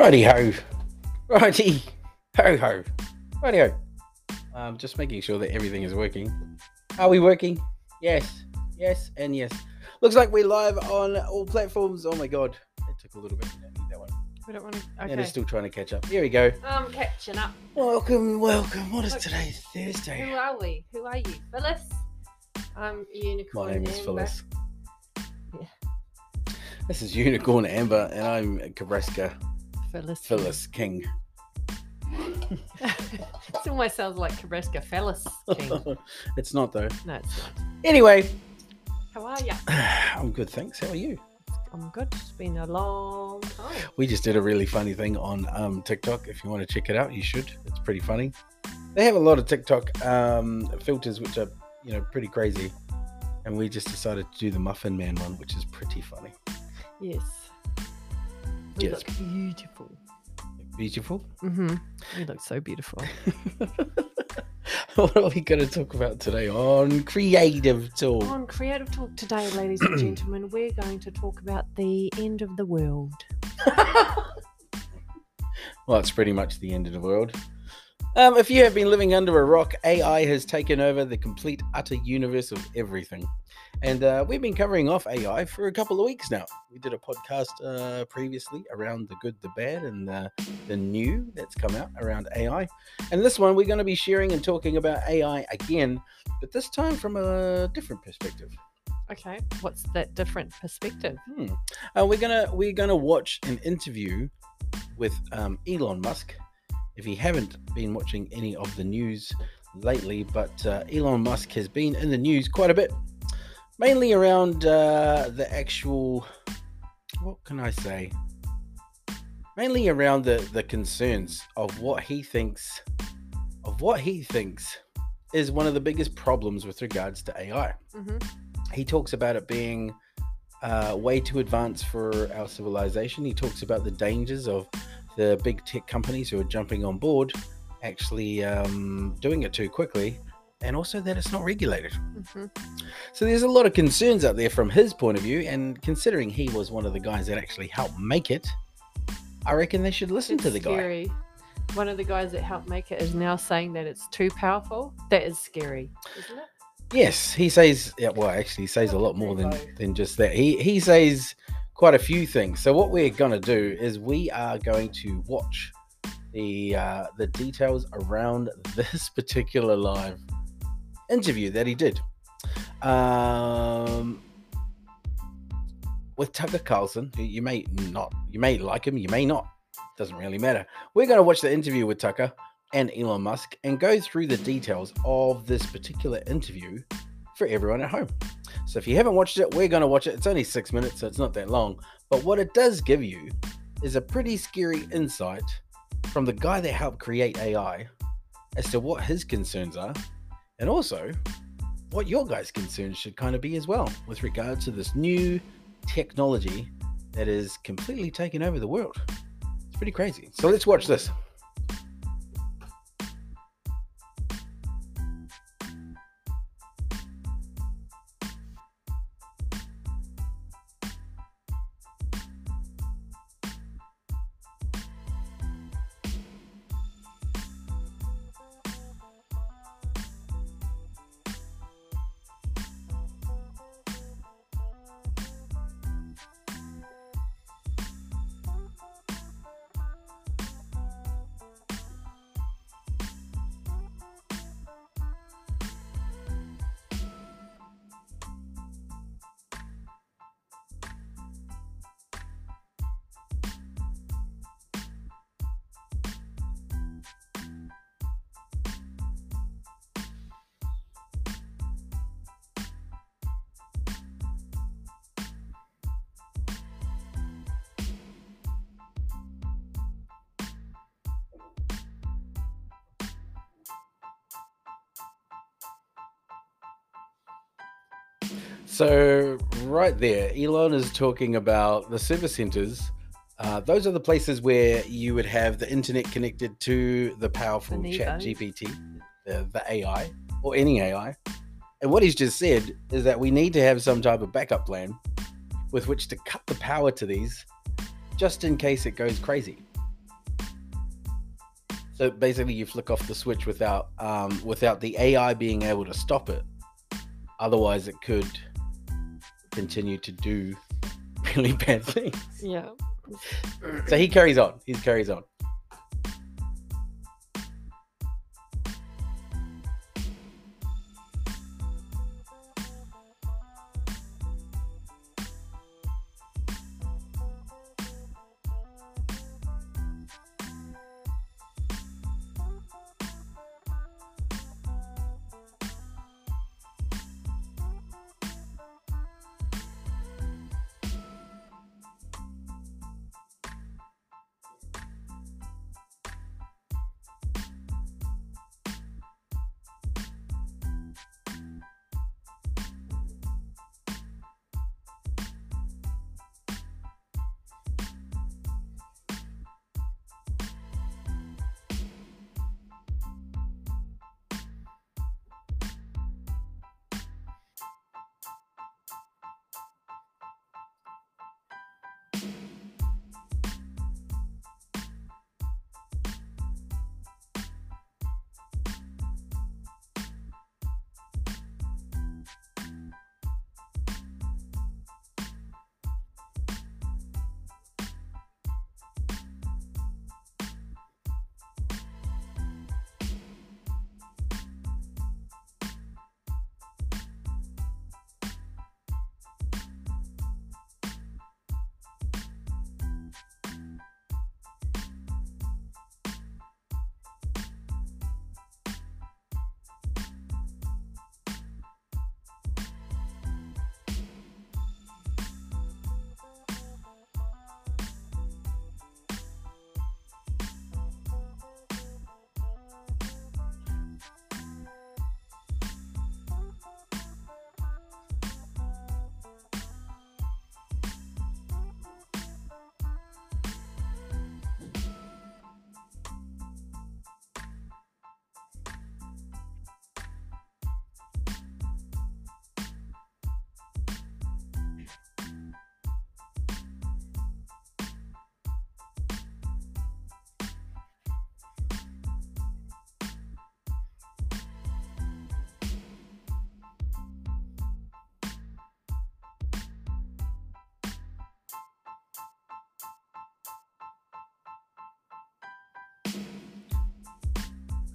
Righty ho. Righty ho ho. Righty ho. Um, just making sure that everything is working. Are we working? Yes. Yes and yes. Looks like we're live on all platforms. Oh my god. It took a little bit. I need that one. We don't want to. And Okay. it's still trying to catch up. Here we go. I'm catching up. Welcome, welcome. What is Look. today? Thursday. Who are we? Who are you? Phyllis? I'm Unicorn. My name is Amber. Phyllis. Yeah. This is Unicorn Amber, and I'm Cabresca Phyllis. Phyllis King. it almost sounds like Cabresca Phyllis King. it's not though. No, it's not. Anyway, How are you? I'm good, thanks. How are you? I'm good. It's been a long time. We just did a really funny thing on um, TikTok. If you want to check it out, you should. It's pretty funny. They have a lot of TikTok um, filters, which are you know pretty crazy, and we just decided to do the Muffin Man one, which is pretty funny. Yes. We Yes. look beautiful. Beautiful. Mm-hmm. We look so beautiful. what are we going to talk about today on Creative Talk? On Creative Talk today, ladies and gentlemen, we're going to talk about the end of the world. Well, it's pretty much the end of the world. Um, if you have been living under a rock, AI has taken over the complete, utter universe of everything. And uh, we've been covering off AI for a couple of weeks now. We did a podcast uh, previously around the good, the bad, and the, the new that's come out around AI. And this one, we're going to be sharing and talking about AI again, but this time from a different perspective. Okay. What's that different perspective? Hmm. Uh, we're gonna we're gonna watch an interview with um, Elon Musk. If you haven't been watching any of the news lately, but uh, Elon Musk has been in the news quite a bit, mainly around uh, the actual. What can I say? Mainly around the the concerns of what he thinks of what he thinks is one of the biggest problems with regards to AI Mm-hmm. he talks about it being uh, way too advanced for our civilization. He talks about the dangers of the big tech companies who are jumping on board, actually um, doing it too quickly, and also that it's not regulated. Mm-hmm. So there's a lot of concerns out there from his point of view, and considering he was one of the guys that actually helped make it, I reckon they should listen It's to the guy. One of the guys that helped make it is now saying that it's too powerful. That is scary, isn't it? Yes, he says. Yeah, well, actually, he says a lot more than than just that. He he says quite a few things. So what we're gonna do is we are going to watch the uh, the details around this particular live interview that he did um, with Tucker Carlson. You may not, you may like him, you may not. Doesn't really matter. We're gonna watch the interview with Tucker and Elon Musk and go through the details of this particular interview for everyone at home. So if you haven't watched it, we're going to watch it. It's only six minutes, so it's not that long. But what it does give you is a pretty scary insight from the guy that helped create AI as to what his concerns are and also what your guys' concerns should kind of be as well with regard to this new technology that is completely taking over the world. It's pretty crazy. So let's watch this. So, right there, Elon is talking about the service centers. Uh, those are the places where you would have the internet connected to the powerful need chat. GPT, the, the AI, or any AI. And what he's just said is that we need to have some type of backup plan with which to cut the power to these just in case it goes crazy. So basically, you flick off the switch without um, without the AI being able to stop it. Otherwise, it could continue to do really bad things. Yeah. So he carries on. He carries on.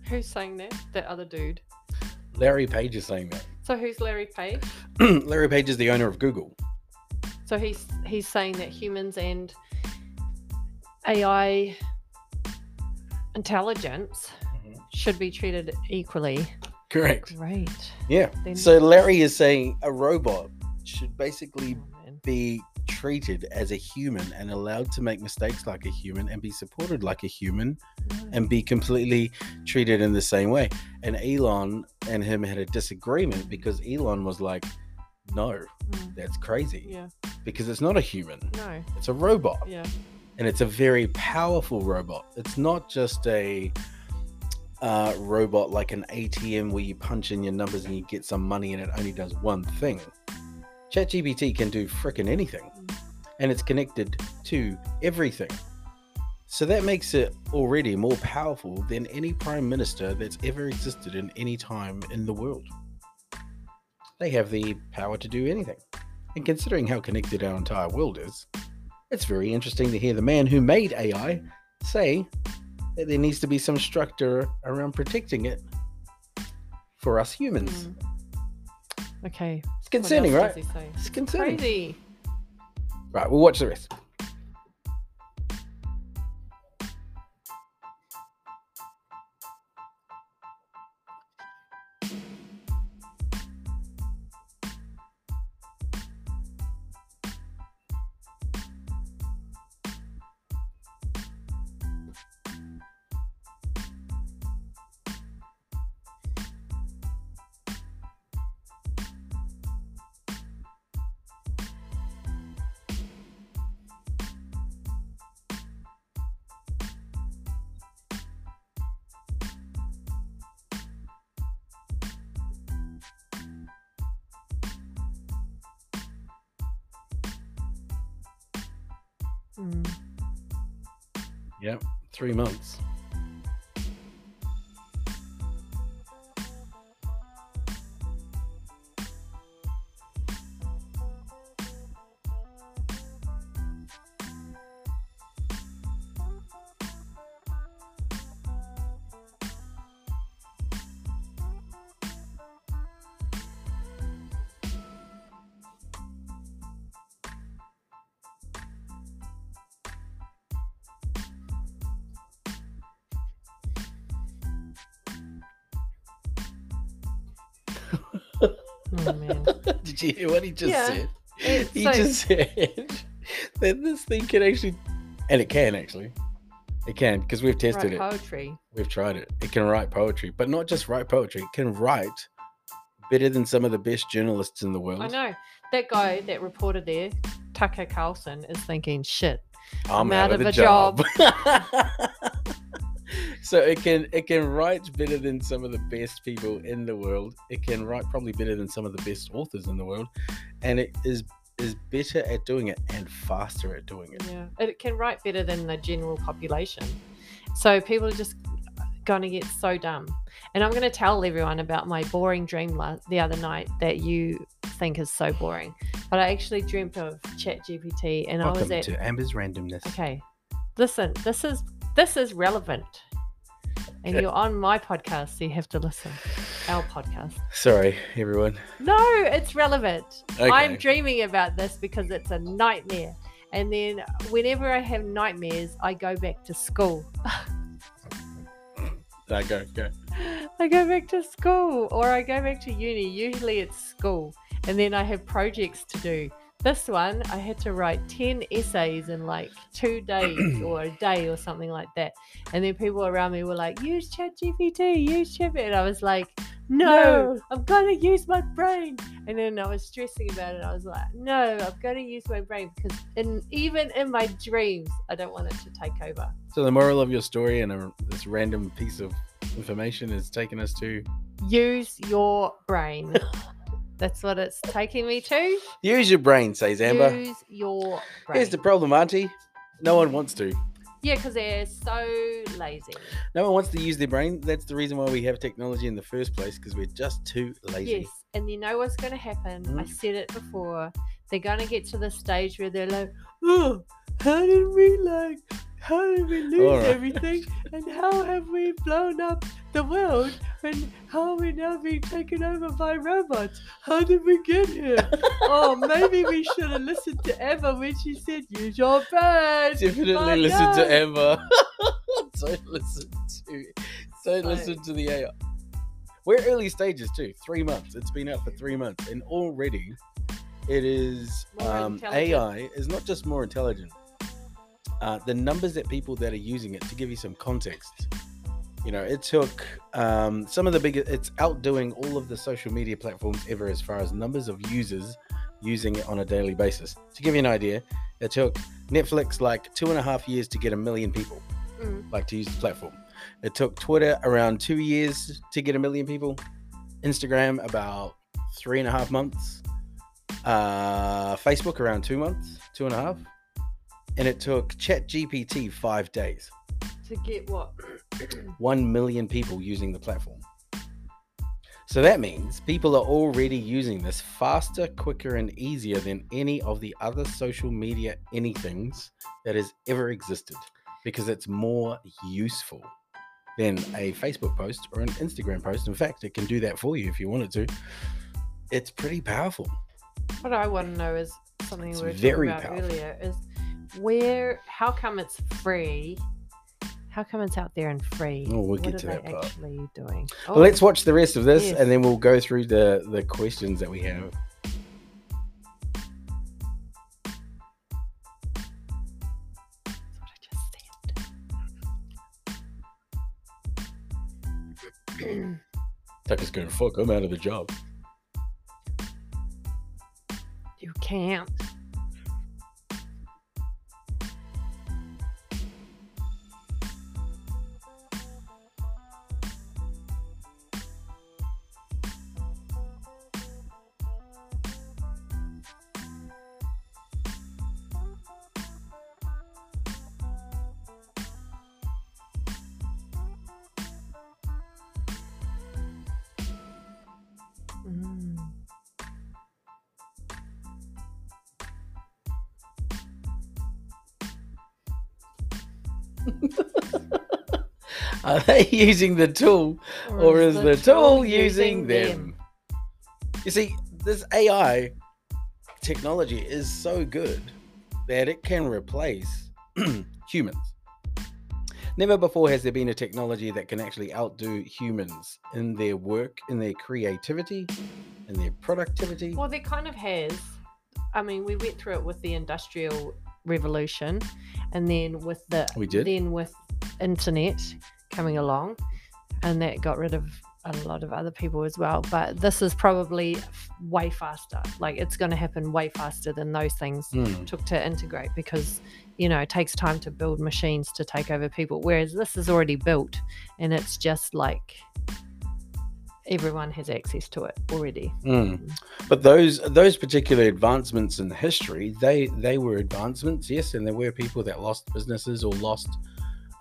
Who's saying that? That other dude. Larry Page is saying that. So who's Larry Page? Larry Page is the owner of Google. So he's he's saying that humans and AI intelligence Mhm. should be treated equally. Correct. Right. Yeah. Then- So Larry is saying a robot should basically Oh, be treated as a human and allowed to make mistakes like a human and be supported like a human and be completely treated in the same way. And Elon and him had a disagreement because Elon was like, no, Mm, that's crazy yeah. because it's not a human, No. it's a robot. Yeah. And it's a very powerful robot. It's not just a uh, robot like an ATM where you punch in your numbers and you get some money and it only does one thing. ChatGPT can do frickin' anything. And it's connected to everything. So that makes it already more powerful than any prime minister that's ever existed in any time in the world. They have the power to do anything. And considering how connected our entire world is, it's very interesting to hear the man who made AI say that there needs to be some structure around protecting it for us humans. Mm. Okay. It's concerning, right? does he say? It's concerning. Crazy. Right, we'll watch the rest. Mm. Yep, three months. Oh. Did you hear what he just Yeah. said? It- He so- just said that this thing can actually, and it can actually, it can because we've tested it. poetry. We've tried it. It can write poetry, but not just write poetry. It can write better than some of the best journalists in the world. I know that guy, that reporter there, Tucker Carlson, is thinking, "Shit, I'm, I'm out, out of, of a a job. so it can it can write better than some of the best people in the world. It can write probably better than some of the best authors in the world, and it is is better at doing it and faster at doing it. yeah, it can write better than the general population." So people are just going to get so dumb. And I'm going to tell everyone about my boring dream la- the other night that you think is so boring. But I actually dreamt of ChatGPT, and I was Welcome at to Amber's randomness. Okay. Listen, this is this is relevant. And you're on my podcast, so you have to listen. Our podcast. Sorry, everyone. No, it's relevant. I'm dreaming about this because it's a nightmare. And then whenever I have nightmares, I go back to school. No, go go. I go back to school or I go back to uni. Usually it's school. And then I have projects to do. This one, I had to write 10 essays in like two days or a day or something like that. And then people around me were like, use ChatGPT, use ChatGPT. And I was like, no, No. I'm going to use my brain. And then I was stressing about it. I was like, no, I'm going to use my brain because in, even in my dreams, I don't want it to take over. So the moral of your story and a, this random piece of information is taking us to Use your brain. That's what it's taking me to. use your brain, says Amber. Use your brain. Here's the problem, Auntie. No one wants to. yeah, because they're so lazy. No one wants to use their brain. That's the reason why we have technology in the first place, because we're just too lazy. Yes, and you know what's going to happen? I Mm. said it before. They're going to get to the stage where they're like, "Oh, how did we like? How did we lose Alright. everything? And how have we blown up the world? And how are we now being taken over by robots? How did we get here? oh, maybe we should have listened to Emma when she said, "Use your brain." Definitely listen no. to Amber. don't listen to don't Right. listen to the AI. We're early stages too. Three months. It's been out for three months, and already it is um. AI is not just more intelligent. Uh, the numbers that people that are using it to give you some context. You know, it took um, some of the biggest. It's outdoing all of the social media platforms ever as far as numbers of users using it on a daily basis. To give you an idea, it took Netflix like two and a half years to get a million people Mm. like to use the platform. It took Twitter around two years to get a million people. Instagram about three and a half months. Uh, Facebook around two months, two and a half. And it took ChatGPT five days. To get what? One million people using the platform. So that means people are already using this faster, quicker, and easier than any of the other social media anythings that has ever existed because it's more useful than a Facebook post or an Instagram post. In fact, it can do that for you if you wanted to. It's pretty powerful. What I want to know is something It's we were very talking about powerful. earlier is where, how come it's free? How come it's out there and free? Oh, we'll what get are to they that part. actually doing? Well, let's watch the rest of this Yes. and then we'll go through the, the questions that we have. That's what I just said. Tucker's going, fuck, I'm out of the job. you can't. Are they using the tool or is the tool using them? You see, this AI technology is so good that it can replace humans. Never before has there been a technology that can actually outdo humans in their work, in their creativity, in their productivity. Well, there kind of has. I mean, we went through it with the industrial revolution, and then with the We did. then with internet coming along, and that got rid of a lot of other people as well. But this is probably way faster. Like it's going to happen way faster than those things Hmm. took to integrate because you know it takes time to build machines to take over people. Whereas this is already built, and it's just like everyone has access to it already. Mm. But those those particular advancements in history, they they were advancements, yes, and there were people that lost businesses or lost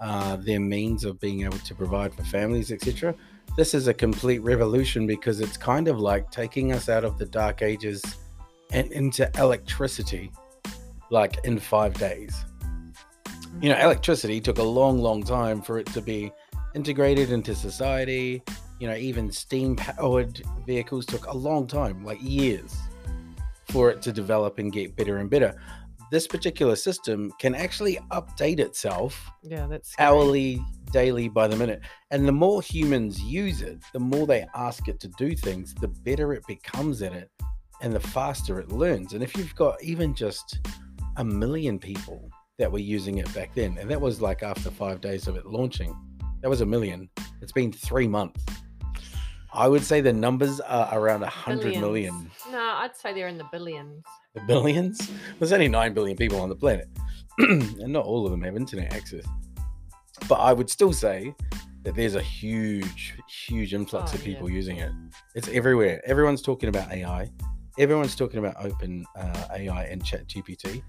uh, their means of being able to provide for families, etc. This is a complete revolution because it's kind of like taking us out of the dark ages and into electricity, like in five days. You know, electricity took a long, long time for it to be integrated into society you know, even steam powered vehicles took a long time, like years, for it to develop and get better and better. This particular system can actually update itself Yeah, that's scary. hourly, daily, by the minute. And the more humans use it, the more they ask it to do things, the better it becomes at it and the faster it learns. And if you've got even just a million people that were using it back then, and that was like after five days of it launching, that was a million. It's been three months. I would say the numbers are around a hundred million. No, I'd say they're in the billions. The billions? There's only 9 billion people on the planet, and not all of them have internet access. But I would still say that there's a huge, huge influx Oh, of yeah. people using it. It's everywhere. Everyone's talking about AI. Everyone's talking about open uh, AI and Chat GPT.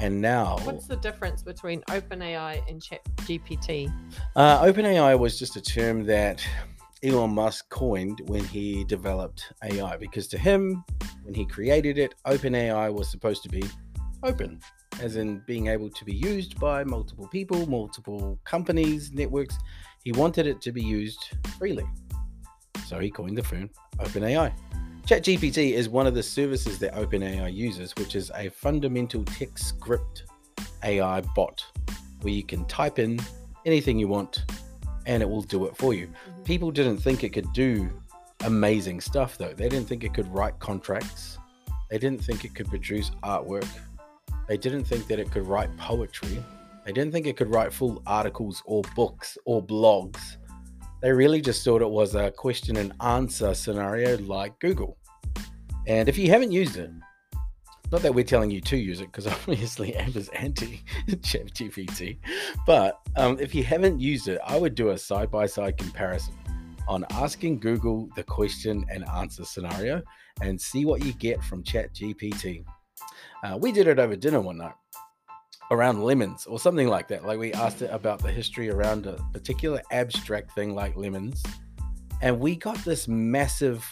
And now, What's the difference between OpenAI and ChatGPT? uh, OpenAI was just a term that Elon Musk coined when he developed AI because to him, when he created it, OpenAI was supposed to be open, as in being able to be used by multiple people, multiple companies, networks. He wanted it to be used freely. So he coined the term OpenAI. ChatGPT is one of the services that OpenAI uses, which is a fundamental text script AI bot where you can type in anything you want and it will do it for you. Mm-hmm. People didn't think it could do amazing stuff though. They didn't think it could write contracts. They didn't think it could produce artwork. They didn't think that it could write poetry. They didn't think it could write full articles or books or blogs. They really just thought it was a question and answer scenario like Google. And if you haven't used it, not that we're telling you to use it, because obviously Amber's anti ChatGPT, but um, if you haven't used it, I would do a side by side comparison on asking Google the question and answer scenario and see what you get from ChatGPT. Uh, we did it over dinner one night around lemons or something like that. Like we asked it about the history around a particular abstract thing like lemons, and we got this massive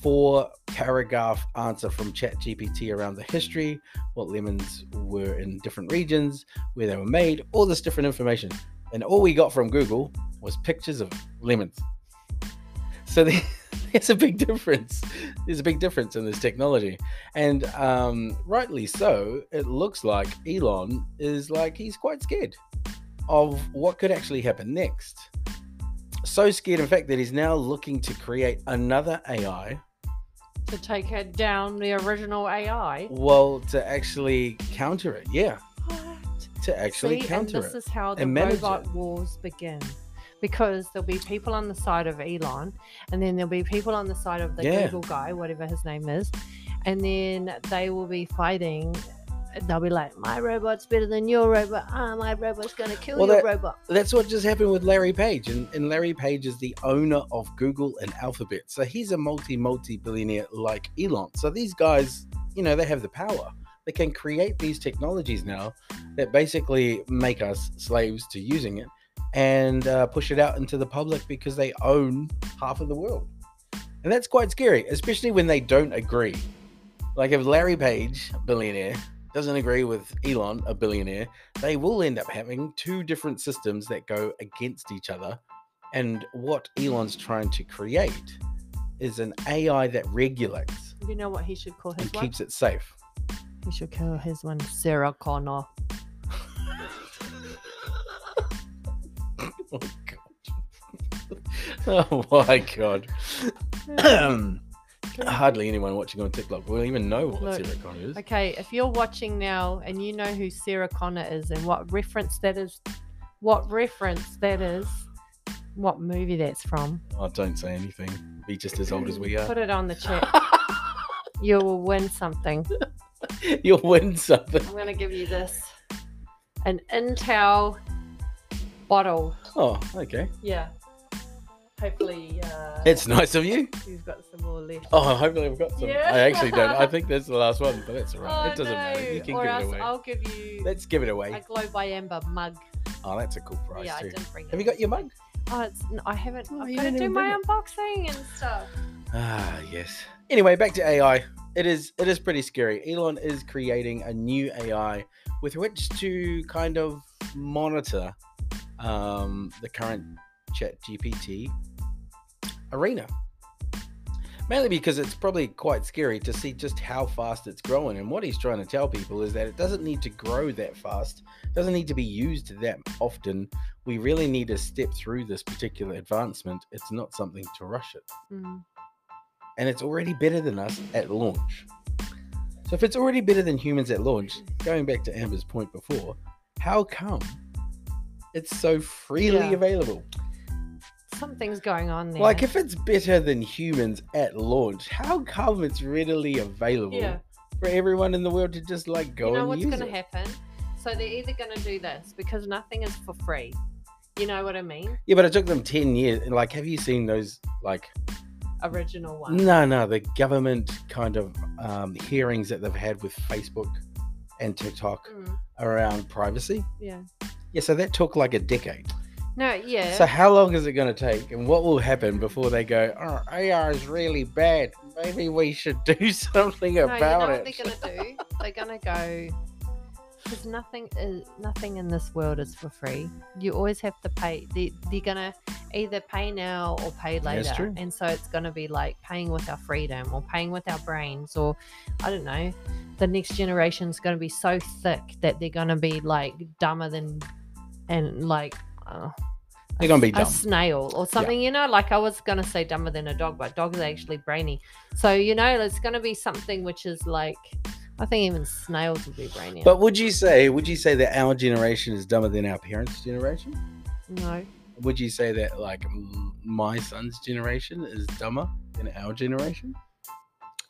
four paragraph answer from ChatGPT around the history, what lemons were in different regions, where they were made, all this different information. And all we got from Google was pictures of lemons. So the, there's a big difference. There's a big difference in this technology. And um, rightly so, it looks like Elon is like he's quite scared of what could actually happen next. So scared, in fact, that he's now looking to create another AI To take it down the original AI. Well, to actually counter it, yeah, What? to actually See, counter and this is how the robot it. wars begin. Because there'll be people on the side of Elon, and then there'll be people on the side of the Yeah. Google guy, whatever his name is, and then they will be fighting. They'll be like, "My robot's better than your robot. Ah, my robot's gonna kill Well, your that- robot." That's what just happened with Larry Page, and, and Larry Page is the owner of Google and Alphabet, so he's a multi multi billionaire like Elon. So these guys, you know, they have the power. They can create these technologies now that basically make us slaves to using it and uh, push it out into the public because they own half of the world. And that's quite scary, especially when they don't agree. Like if Larry Page, billionaire, doesn't agree with Elon, a billionaire, they will end up having two different systems that go against each other. And what Elon's trying to create is an AI that regulates You know what he should call his and one? keeps it safe. He should call his one Sarah Connor. Oh god. oh my god. Hardly anyone watching on TikTok will even know what Look, Sarah Connor is. Okay, if you're watching now and you know who Sarah Connor is and what reference that is, what reference that is, what movie that's from, Oh, don't say anything. Be just as old as we are. put it on the chat. you will win something. You'll win something. I'm going to give you this an Intel bottle. Oh, okay. Yeah. Hopefully, uh, It's nice of you. you've got some more left. Oh, hopefully I've got some. Yeah. I actually don't. I think that's the last one, but that's all right. Oh, it doesn't matter. You can or give else it away. I'll give you Let's give it away. a away. Glow by Amber mug. Oh, that's a cool prize yeah, I didn't bring it. Have you got your mug? Oh, it's, n- I haven't. Oh, I've you got to didn't do my bring unboxing and stuff. Ah, yes. Anyway, back to AI. It is it is pretty scary. Elon is creating a new AI with which to kind of monitor um, the current Chat GPT arena. Mainly because it's probably quite scary to see just how fast it's growing. And what he's trying to tell people is that it doesn't need to grow that fast, it doesn't need to be used that often. We really need to step through this particular advancement. It's not something to rush it Mm. and it's already better than us at launch. So if it's already better than humans at launch, going back to Amber's point before, how come it's so freely Yeah. available? Something's going on there. Like if it's better than humans at launch, how come it's readily available yeah, for everyone in the world to just like go you know and what's going to it? happen? So they're either going to do this because nothing is for free. You know what I mean? Yeah, but it took them ten years. And like, have you seen those like Original ones? No, no, the government kind of um, hearings that they've had with Facebook and TikTok Mm, around privacy. yeah. Yeah, so that took like a decade. No, yeah. So how long is it going to take, and what will happen before they go, "Oh, AI is really bad. Maybe we should do something no, about you know it." what they're going to do? they're going to go because nothing is nothing in this world is for free. You always have to pay. They, they're going to either pay now or pay later. That's true. And so it's going to be like paying with our freedom or paying with our brains or I don't know. The next generation's going to be so thick that they're going to be like dumber than and like. Uh, They're gonna be a snail or something, you know. Like I was gonna say dumber than a dog, but dogs are actually brainy. So you know, it's gonna be something which is like, I think even snails would be brainy. But would you say, would you say that our generation is dumber than our parents' generation? no, Would you say that like my son's generation is dumber than our generation?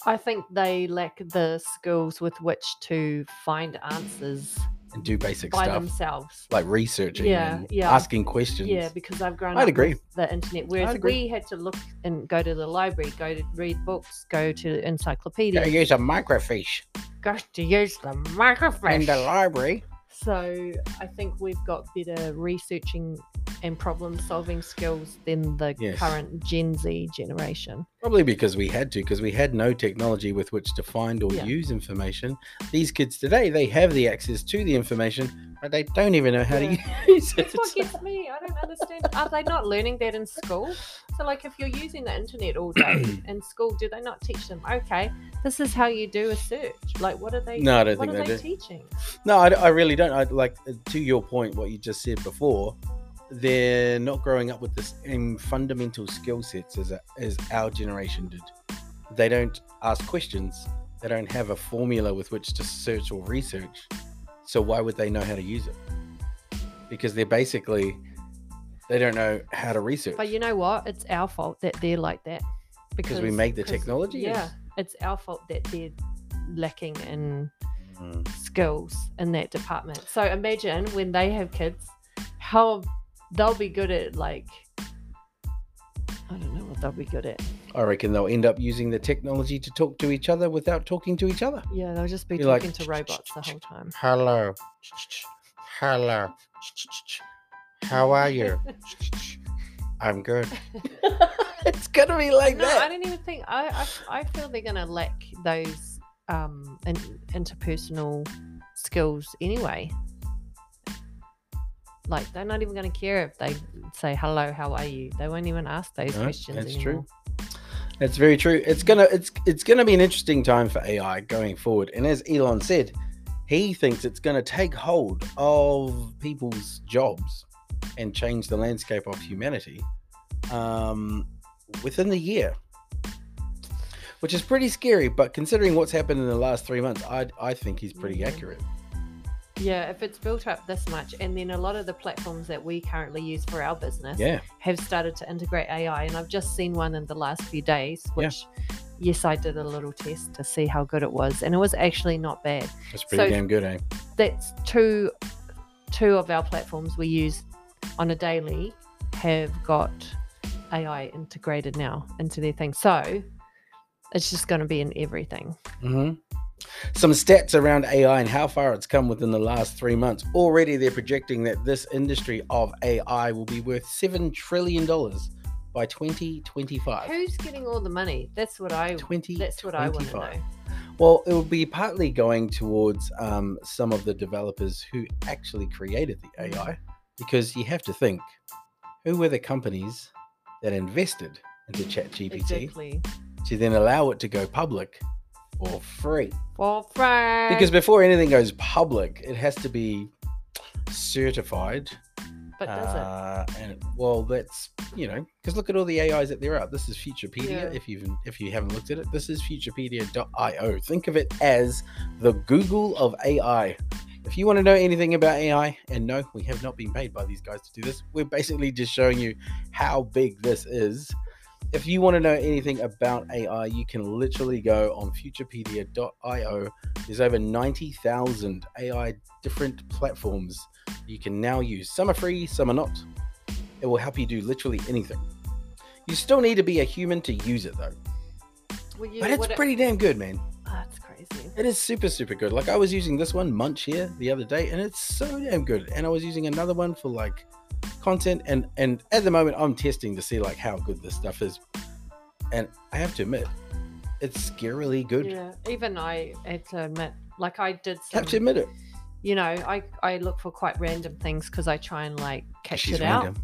I think they lack the skills with which to find answers And do basic by stuff themselves. like researching Yeah, and yeah. asking questions. Yeah, because I've grown I'd up agree. the internet, whereas we had to look and go to the library, go to read books, go to encyclopedias, use a microfiche go to use the microphone. in the library. So I think we've got better researching and problem solving skills than the Yes. current Gen Z generation. Probably because we had to, because we had no technology with which to find or Yeah. use information. These kids today, they have the access to the information, but they don't even know how Yeah. to use it. That's what gets me. I don't understand. Are they not learning that in school? So, like, if you're using the internet all day in school, do they not teach them? Okay, this is how you do a search. Like, what are they? No, I don't think they they do. teaching? No, I, I really don't. I like to your point, what you just said before. They're not growing up with the same fundamental skill sets as as our generation did. They don't ask questions. They don't have a formula with which to search or research. So why would they know how to use it? Because they're basically they don't know how to research. But you know what? It's our fault that they're like that. Because we make the technology? Yeah, it's our fault that they're lacking in Mm. skills in that department. So imagine when they have kids, how they'll be good at like I don't know what they'll be good at. I reckon they'll end up using the technology to talk to each other without talking to each other. Yeah, they'll just be You're like, talking to robots the whole time. Hello. Hello. How are you? I'm good. it's gonna be like no, I don't even think I, I I feel they're gonna lack those um in, interpersonal skills anyway. Like they're not even gonna care if they say hello, how are you? They won't even ask those No, questions that's anymore. true. That's very true. It's gonna it's it's gonna be an interesting time for AI going forward. And as Elon said, he thinks it's gonna take hold of people's jobs and change the landscape of humanity um, within the year. which is pretty scary. But considering what's happened in the last three months, I I think he's pretty Mhm. accurate. Yeah, if it's built up this much, and then a lot of the platforms that we currently use for our business Yeah, have started to integrate AI, and I've just seen one in the last few days, Yeah. which yes, I did a little test to see how good it was, and it was actually not bad. that's pretty So- damn good, eh? That's two two of our platforms we use on a daily have got AI integrated now into their thing. So it's just going to be in everything. hmm Some stats around AI and how far it's come within the last three months. Already, they're projecting that this industry of AI will be worth seven trillion dollars by 2025. Who's getting all the money? That's what I. That's what I want to 2025. know. Well, it will be partly going towards um, some of the developers who actually created the AI, because you have to think who were the companies that invested into ChatGPT Exactly. to then allow it to go public for free. For free. Because before anything goes public, it has to be certified. but does it? uh, And well, that's you know, because look at all the AIs that there are. This is Futurepedia. Yeah. If you if you haven't looked at it, this is Futurepedia.io. Think of it as the Google of AI. If you want to know anything about AI, and no, we have not been paid by these guys to do this. We're basically just showing you how big this is. If you want to know anything about AI, you can literally go on futurepedia.io. There's over 90,000 AI different platforms you can now use. Some are free, some are not. It will help you do literally anything. You still need to be a human to use it though. Well, you But it's what it- pretty damn good, man. Ah, oh, it's crazy. It is super, super good. Like I was using this one, Munch here, the other day, and it's so damn good. And I was using another one for like content, and and at the moment I'm testing to see like how good this stuff is. And I have to admit, it's scarily good. Yeah. Even I had to admit, like I did some. Have to admit it. You know, I I look for quite random things because I try and like catch She's it out.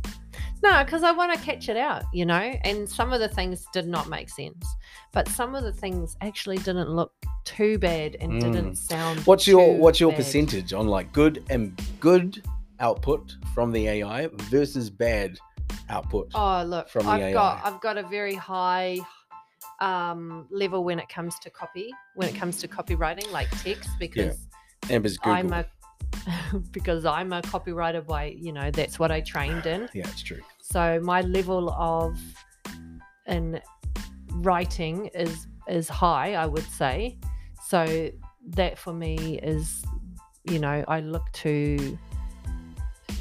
No, because I want to catch it out, you know? And some of the things did not make sense. But some of the things actually didn't look too bad and didn't mm. sound What's your what's your bad. percentage on like good and good output from the AI versus bad output? Oh, look, from the I've got AI? I've got a very high um level when it comes to copy, when it comes to copywriting like text because Amber's Google. I'm a because I'm a copywriter by, you know, that's what I trained in. yeah, it's true. So my level of in writing is is high, I would say. So that for me is, you know, I look to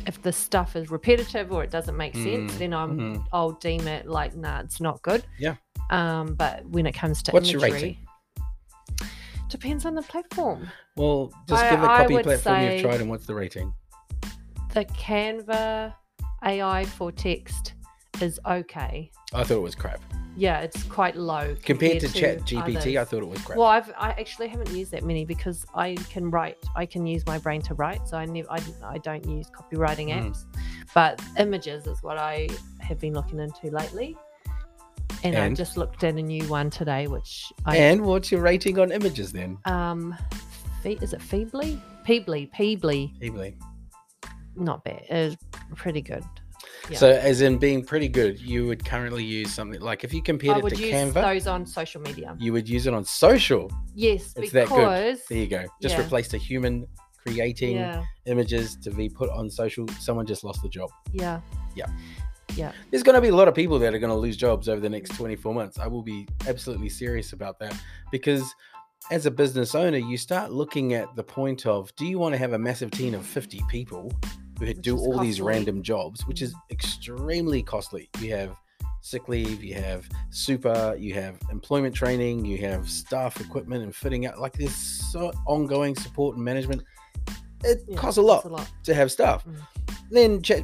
if the stuff is repetitive or it doesn't make sense, Mm, then I'm mhm. I'll deem it like nah, it's not good. Yeah. Um, but when it comes to What's your rating? depends on the platform. Well, just I- give a copy platform you've tried and what's the rating? The Canva AI for text is okay. I thought it was crap. Yeah, it's quite low Compared, to Chat others. GPT, I thought it was crap. Well, I've I actually haven't used that many because I can write. I can use my brain to write, so I never I, I don't use copywriting Mm. apps. But images is what I have been looking into lately. And, I just looked at a new one today, which I and what's your rating on images then? um, Fe- is it Feebly? Peebly, Peebly, peebly. not bad. It's pretty good. Yeah. So, as in being pretty good, you would currently use something like if you compared I it would to use Canva, those on social media. you would use it on social. Yes, It's that good. because There you go. Just Yeah. replaced a human creating yeah, images to be put on social. Someone just lost the job. Yeah. Yeah. Yeah, There's going to be a lot of people that are going to lose jobs over the next 24 months. I will be absolutely serious about that because as a business owner, you start looking at the point of do you want to have a massive team of 50 people who Which do all these random jobs, which is extremely costly. You have sick leave, you have super, you have employment training, you have staff equipment and fitting out. Like there's so ongoing support and management. It Yeah, costs a lot a lot. to have staff. Mm. Then Chat